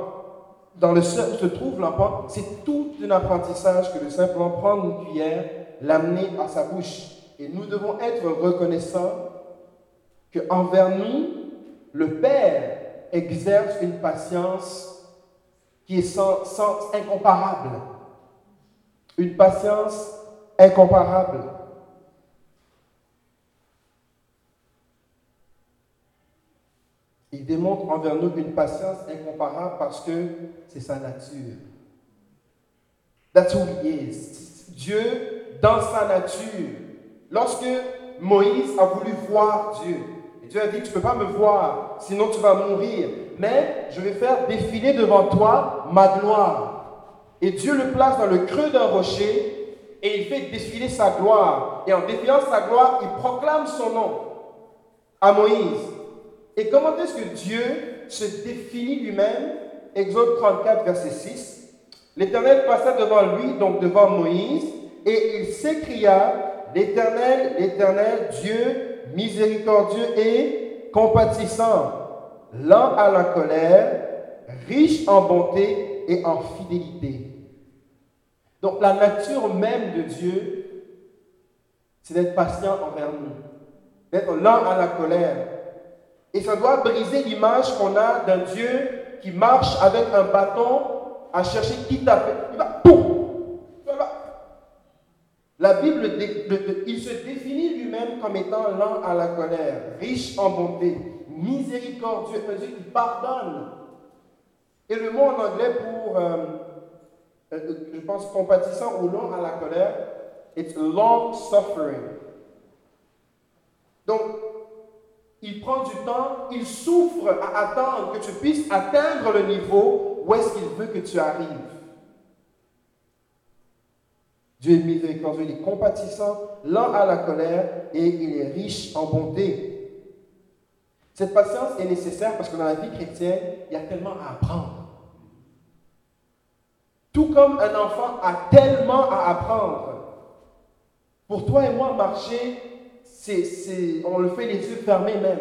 dans le se trouve l'enfant, c'est tout un apprentissage que de simplement prendre une cuillère, l'amener à sa bouche. Et nous devons être reconnaissants qu'envers nous, le Père exerce une patience qui est sans, sans incomparable. Une patience incomparable. Il démontre envers nous une patience incomparable parce que c'est sa nature. That's who he is. Dieu, dans sa nature, lorsque Moïse a voulu voir Dieu, Dieu a dit, tu ne peux pas me voir, sinon tu vas mourir, mais je vais faire défiler devant toi ma gloire. Et Dieu le place dans le creux d'un rocher et il fait défiler sa gloire. Et en défilant sa gloire, il proclame son nom à Moïse. Et comment est-ce que Dieu se définit lui-même? Exode 34, verset 6. L'Éternel passa devant lui, donc devant Moïse, et il s'écria, l'Éternel, l'Éternel, Dieu miséricordieux et compatissant, lent à la colère, riche en bonté et en fidélité. Donc la nature même de Dieu, c'est d'être patient envers nous, d'être lent à la colère, et ça doit briser l'image qu'on a d'un Dieu qui marche avec un bâton à chercher qui taper. Il va, La Bible, il se définit lui-même comme étant lent à la colère, riche en bonté, miséricordieux, un Dieu qui pardonne. Et le mot en anglais pour, euh, euh, je pense, compatissant ou lent à la colère, it's long suffering. Donc, il prend du temps, il souffre à attendre que tu puisses atteindre le niveau où est-ce qu'il veut que tu arrives. Dieu est miséricordieux, il est compatissant, lent à la colère et il est riche en bonté. Cette patience est nécessaire parce que dans la vie chrétienne, il y a tellement à apprendre. Tout comme un enfant a tellement à apprendre. Pour toi et moi, marcher on le fait les yeux fermés même.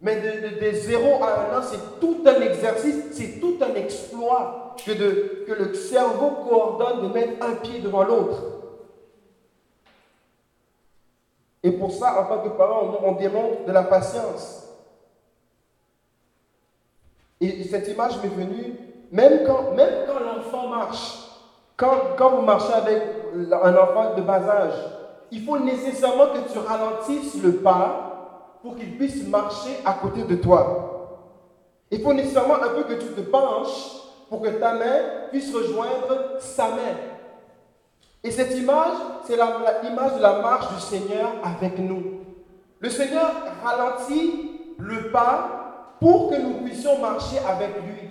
Mais de, 0 à 1 an, c'est tout un exercice, c'est tout un exploit que, de, le cerveau coordonne de mettre un pied devant l'autre. Et pour ça, en tant que parent, on, démontre de la patience. Et, cette image m'est venue, même quand, même quand l'enfant marche, quand, quand vous marchez avec un enfant de bas âge, il faut nécessairement que tu ralentisses le pas pour qu'il puisse marcher à côté de toi. Il faut nécessairement un peu que tu te penches pour que ta main puisse rejoindre sa main. Et cette image, c'est l'image de la marche du Seigneur avec nous. Le Seigneur ralentit le pas pour que nous puissions marcher avec lui.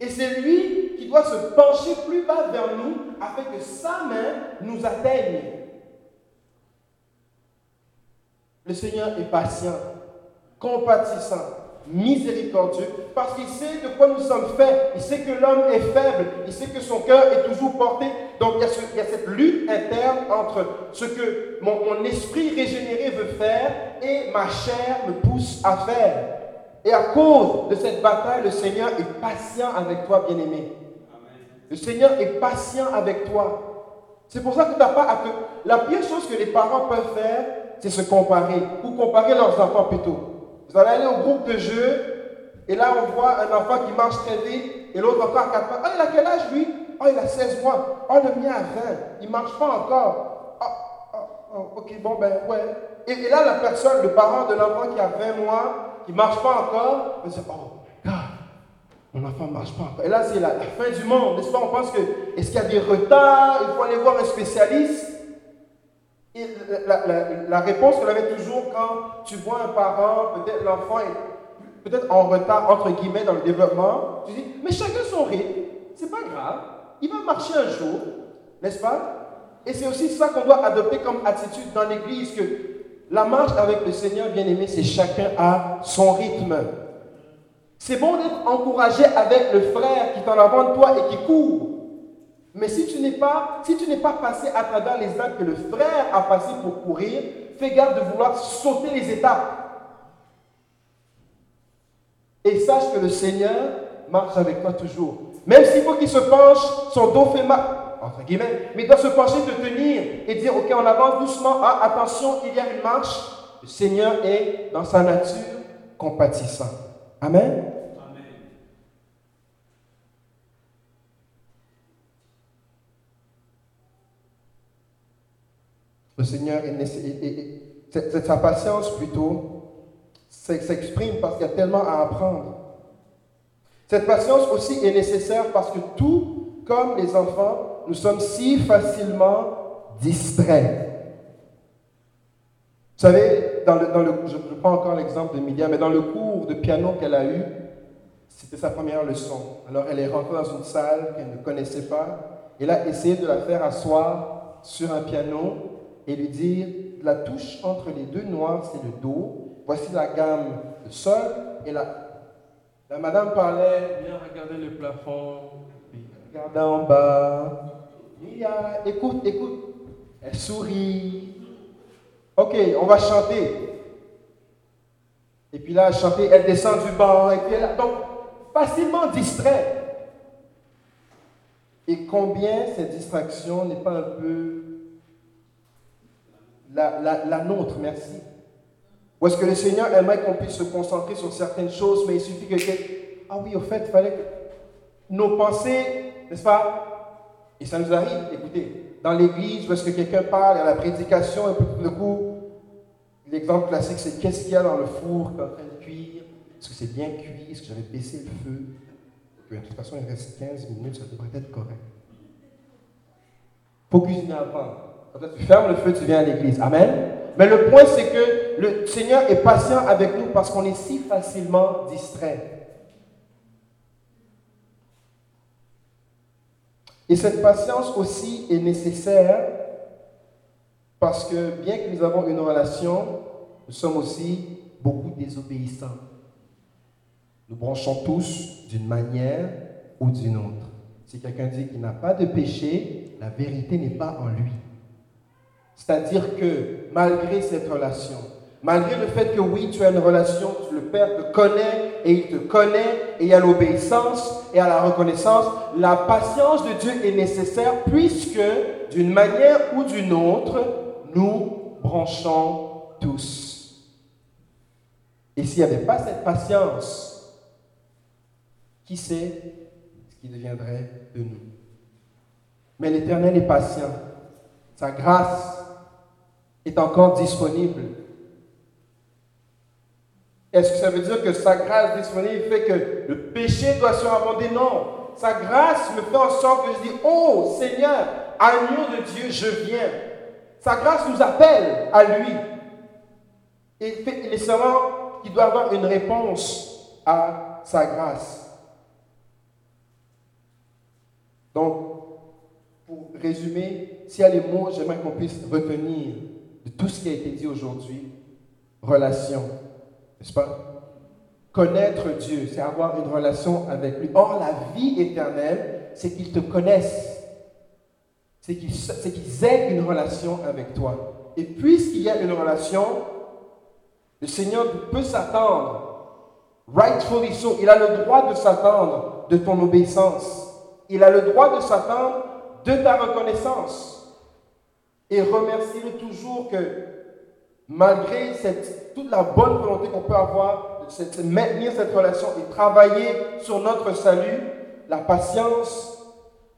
Et c'est lui qui doit se pencher plus bas vers nous afin que sa main nous atteigne. Le Seigneur est patient, compatissant, miséricordieux, parce qu'il sait de quoi nous sommes faits. Il sait que l'homme est faible. Il sait que son cœur est toujours porté. Donc il y, a cette lutte interne entre ce que mon, esprit régénéré veut faire et ma chair me pousse à faire. Et à cause de cette bataille, le Seigneur est patient avec toi, bien-aimé. Le Seigneur est patient avec toi. C'est pour ça que tu n'as pas à te... La pire chose que les parents peuvent faire, c'est se comparer, ou comparer leurs enfants plutôt. Vous allez aller au groupe de jeu, et là on voit un enfant qui marche très vite, et l'autre encore à 4 ans. Ah, il a quel âge lui? Ah, il a 16 mois. Ah, le mien a 20. Il ne marche pas encore. Ah, ah, ah, ok, bon, ben ouais. Et, là, la personne, le parent de l'enfant qui a 20 mois, qui ne marche pas encore, il se dit, oh, God, mon enfant ne marche pas encore. Et là, c'est la, la, fin du monde, n'est-ce pas? On pense que, est-ce qu'il y a des retards? Il faut aller voir un spécialiste. Et la, réponse qu'on avait toujours quand tu vois un parent, peut-être l'enfant est peut-être en retard, entre guillemets, dans le développement, tu dis, mais chacun son rythme, c'est pas grave, il va marcher un jour, n'est-ce pas? Et c'est aussi ça qu'on doit adopter comme attitude dans l'Église, que la marche avec le Seigneur, bien aimé, c'est chacun à son rythme. C'est bon d'être encouragé avec le frère qui est en avant de toi et qui court. Mais si tu n'es pas, passé à travers les actes que le frère a passé pour courir, fais garde de vouloir sauter les étapes. Et sache que le Seigneur marche avec toi toujours. Même s'il faut qu'il se penche, son dos fait mal, entre guillemets, mais il doit se pencher, te tenir et dire, ok, on avance doucement, ah, attention, il y a une marche. Le Seigneur est dans sa nature compatissant. Amen. Le Seigneur, est, sa patience plutôt s'exprime parce qu'il y a tellement à apprendre. Cette patience aussi est nécessaire parce que tout comme les enfants, nous sommes si facilement distraits. Vous savez, dans le, dans le, je, prends encore l'exemple de Milia, mais dans le cours de piano qu'elle a eu, c'était sa première leçon. Alors elle est rentrée dans une salle qu'elle ne connaissait pas. Elle a essayé de la faire asseoir sur un piano et lui dire la touche entre les deux noirs, c'est le Do. Voici la gamme de Sol. Et la, la madame parlait, bien regarder le plafond, puis regardait en bas. Mia, écoute, écoute. Elle sourit. Ok, on va chanter. Et puis là, elle chantait, elle descend du banc, et puis elle, donc facilement distrait. Et combien cette distraction n'est pas un peu la, nôtre, merci. Ou est-ce que le Seigneur aimerait qu'on puisse se concentrer sur certaines choses, mais il suffit que... Ah oui, au fait, il fallait que nos pensées, n'est-ce pas? Et ça nous arrive, écoutez, dans l'église, où est-ce que quelqu'un parle à la prédication, et puis tout coup, l'exemple classique, c'est qu'est-ce qu'il y a dans le four qui est en train de cuire? Est-ce que c'est bien cuit? Est-ce que j'avais baissé le feu? De toute façon, il reste 15 minutes, ça devrait être correct. Faut cuisiner avant. Quand tu fermes le feu, tu viens à l'église. Amen. Mais le point, c'est que le Seigneur est patient avec nous parce qu'on est si facilement distrait. Et cette patience aussi est nécessaire parce que bien que nous avons une relation, nous sommes aussi beaucoup désobéissants. Nous branchons tous d'une manière ou d'une autre. Si quelqu'un dit qu'il n'a pas de péché, la vérité n'est pas en lui. C'est-à-dire que malgré cette relation, malgré le fait que oui, tu as une relation, le Père te connaît et il te connaît, et il y a l'obéissance et à la reconnaissance, la patience de Dieu est nécessaire puisque d'une manière ou d'une autre, nous branchons tous. Et s'il n'y avait pas cette patience, qui sait ce qui deviendrait de nous? Mais l'Éternel est patient. Sa grâce est encore disponible. Est-ce que ça veut dire que sa grâce disponible fait que le péché doit surabonder Non. Sa grâce me fait en sorte que je dis, oh Seigneur, agneau de Dieu, je viens. Sa grâce nous appelle à lui. Et il est seulement qu'il doit avoir une réponse à sa grâce. Donc, pour résumer, s'il y a les mots, j'aimerais qu'on puisse retenir de tout ce qui a été dit aujourd'hui, relation, n'est-ce pas? Connaître Dieu, c'est avoir une relation avec lui. Or, la vie éternelle, c'est qu'ils te connaissent. C'est qu'ils aient une relation avec toi. Et puisqu'il y a une relation, le Seigneur peut s'attendre, rightfully so, il a le droit de s'attendre de ton obéissance. Il a le droit de s'attendre de ta reconnaissance. Et remercier toujours que malgré cette, toute la bonne volonté qu'on peut avoir de maintenir cette relation et travailler sur notre salut, la patience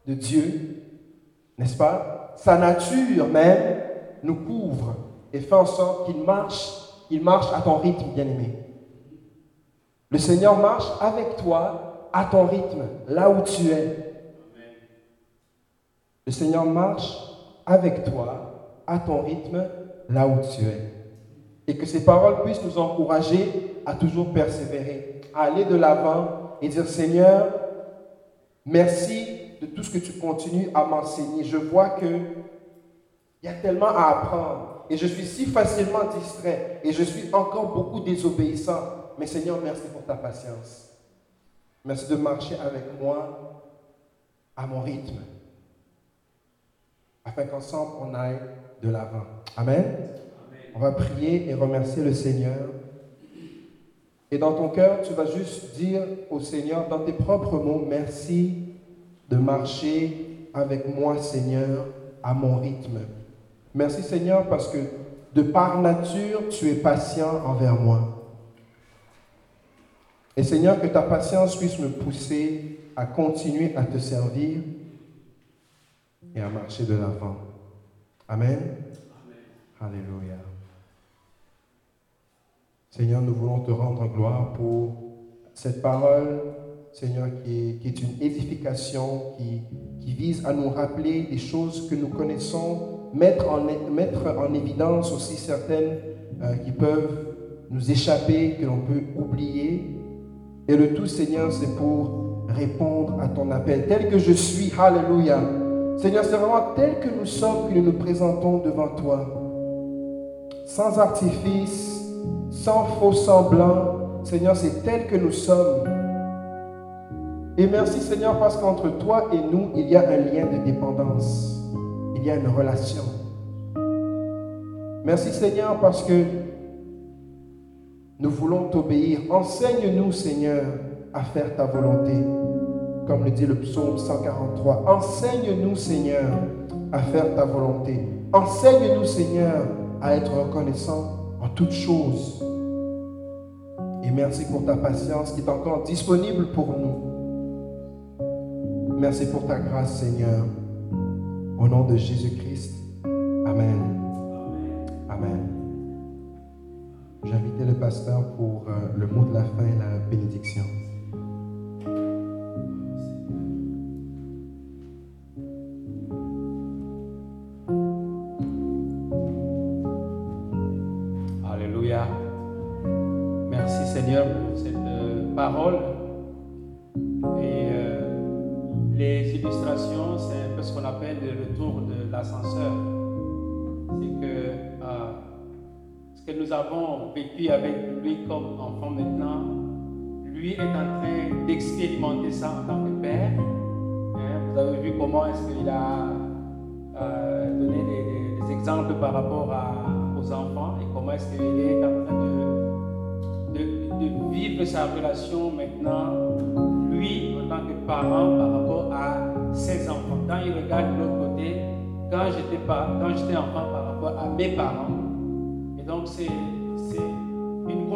de Dieu, n'est-ce pas? Sa nature même nous couvre et fait en sorte qu'il marche, il marche à ton rythme, bien-aimé. Le Seigneur marche avec toi à ton rythme, là où tu es. Le Seigneur marche avec toi, à ton rythme, là où tu es. Et que ces paroles puissent nous encourager à toujours persévérer, à aller de l'avant et dire Seigneur, merci de tout ce que tu continues à m'enseigner. Je vois que il y a tellement à apprendre et je suis si facilement distrait et je suis encore beaucoup désobéissant. Mais Seigneur, merci pour ta patience. Merci de marcher avec moi à mon rythme afin qu'ensemble on aille de l'avant. Amen. On va prier et remercier le Seigneur. Et dans ton cœur, tu vas juste dire au Seigneur, dans tes propres mots, merci de marcher avec moi, Seigneur, à mon rythme. Merci, Seigneur, parce que de par nature, tu es patient envers moi. Et Seigneur, que ta patience puisse me pousser à continuer à te servir et à marcher de l'avant. Amen. Alléluia. Seigneur, nous voulons te rendre gloire pour cette parole, Seigneur, qui est, une édification, qui, qui, vise à nous rappeler des choses que nous connaissons, mettre en, mettre en évidence aussi certaines euh, qui peuvent nous échapper, que l'on peut oublier. Et le tout, Seigneur, c'est pour répondre à ton appel. Tel que je suis, Alléluia. Seigneur, c'est vraiment tel que nous sommes que nous nous présentons devant toi. Sans artifice, sans faux semblant. Seigneur, c'est tel que nous sommes. Et merci Seigneur parce qu'entre toi et nous, il y a un lien de dépendance. Il y a une relation. Merci Seigneur parce que nous voulons t'obéir. Enseigne-nous Seigneur à faire ta volonté. Comme le dit le psaume 143. Enseigne-nous Seigneur à faire ta volonté. Enseigne-nous Seigneur à être reconnaissant en toutes choses. Et merci pour ta patience qui est encore disponible pour nous. Merci pour ta grâce, Seigneur. Au nom de Jésus-Christ. Amen. Amen. J'invitais le pasteur pour euh, le mot de la fin, la bénédiction. Avons vécu avec lui comme enfant maintenant, lui est en train d'expérimenter ça en tant que père. Hein, vous avez vu comment est-ce qu'il a euh, donné des, exemples par rapport aux enfants et comment est-ce qu'il est en train de, vivre sa relation maintenant, lui en tant que parent par rapport à ses enfants. Quand il regarde de l'autre côté, quand j'étais enfant par rapport à mes parents, et donc, c'est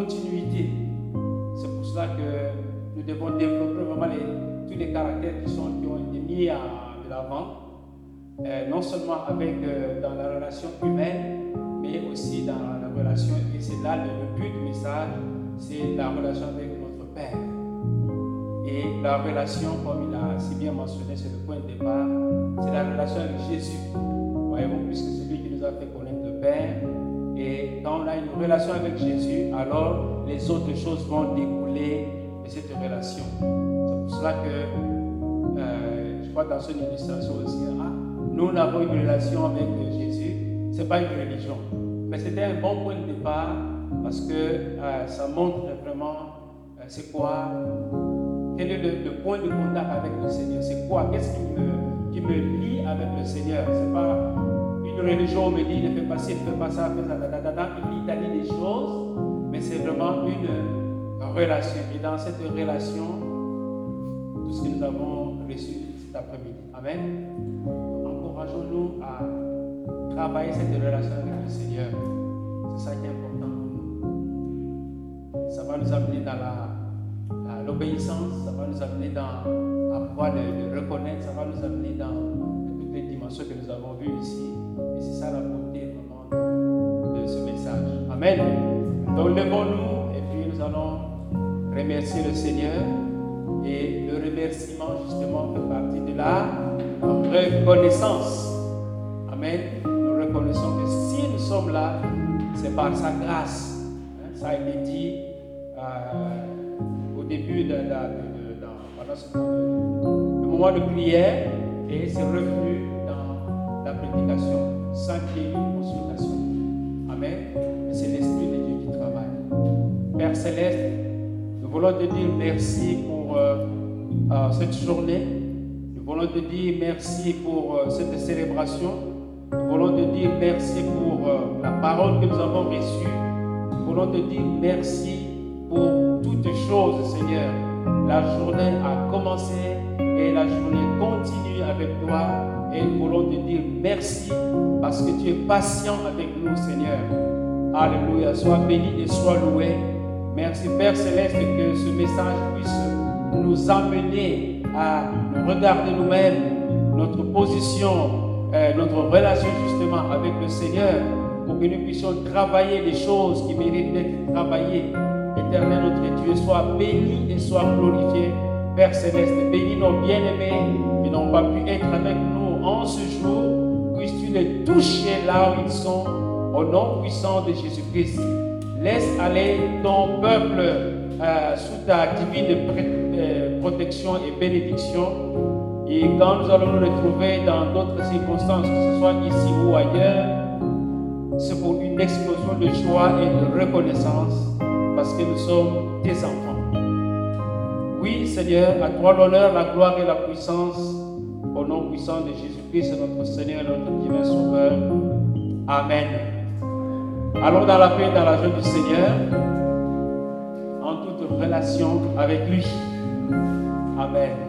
C'est pour cela que nous devons développer vraiment tous les caractères qui, sont, qui ont été mis de l'avant, euh, non seulement avec, euh, dans la relation humaine, mais aussi dans la relation, et c'est là le, but du message, c'est la relation avec notre Père. Et la relation, comme il a si bien mentionné, c'est le point de départ, c'est la relation avec Jésus. Voyez-vous, puisque c'est lui qui nous a fait connaître le Père, et quand on a une relation avec Jésus, alors les autres choses vont découler de cette relation. C'est pour cela que euh, je crois dans son illustration aussi, ah, nous avons une relation avec Jésus. Ce n'est pas une religion. Mais c'était un bon point de départ parce que euh, ça montre vraiment euh, c'est quoi, quel est le, point de contact avec le Seigneur. C'est quoi, qu'est-ce qui me, qui me lie avec le Seigneur? C'est pas une religion me dit ne fais pas ci, ne fais pas ça, fais ça, da, da, da, il dit des choses, mais c'est vraiment une relation. Et dans cette relation, tout ce que nous avons reçu cet après-midi. Amen. Encourageons-nous à travailler cette relation avec le Seigneur. C'est ça qui est important pour nous. Ça va nous amener dans l'obéissance, ça va nous amener dans pouvoir le, le reconnaître, ça va nous amener dans dimensions que nous avons vues ici. Et c'est ça la beauté vraiment de ce message. Amen. Donc levons-nous et puis nous allons remercier le Seigneur. Et le remerciement justement fait partie de la reconnaissance. Amen. Nous reconnaissons que si nous sommes là, c'est par sa grâce. Hein, ça a été dit euh, au début de, le moment de prière et c'est revenu la prédication sans qu'il y ait une consultation. Amen. c'est l'Esprit de Dieu qui travaille. Père Céleste, nous voulons te dire merci pour euh, euh, cette journée. Nous voulons te dire merci pour euh, cette célébration. Nous voulons te dire merci pour la parole que nous avons reçue. Nous voulons te dire merci pour toutes choses, Seigneur. La journée a commencé et la journée continue avec toi et nous voulons te dire merci parce que tu es patient avec nous, Seigneur. Alléluia. Sois béni et sois loué. Merci Père Céleste que ce message puisse nous amener à regarder nous-mêmes, notre position, euh, notre relation justement avec le Seigneur, pour que nous puissions travailler les choses qui méritent d'être travaillées. Éternel notre Dieu, sois béni et sois glorifié. Père Céleste, bénis nos bien-aimés qui n'ont pas pu être avec nous en ce jour. Puisses-tu les toucher là où ils sont, au nom puissant de Jésus-Christ. Laisse aller ton peuple euh, sous ta divine euh, protection et bénédiction. Et quand nous allons nous retrouver dans d'autres circonstances, que ce soit ici ou ailleurs, c'est pour une explosion de joie et de reconnaissance parce que nous sommes tes enfants. Oui, Seigneur, à toi l'honneur, la gloire et la puissance, au nom puissant de Jésus-Christ, notre Seigneur et notre divin Sauveur. Amen. Allons dans la paix et dans la joie du Seigneur, en toute relation avec lui. Amen.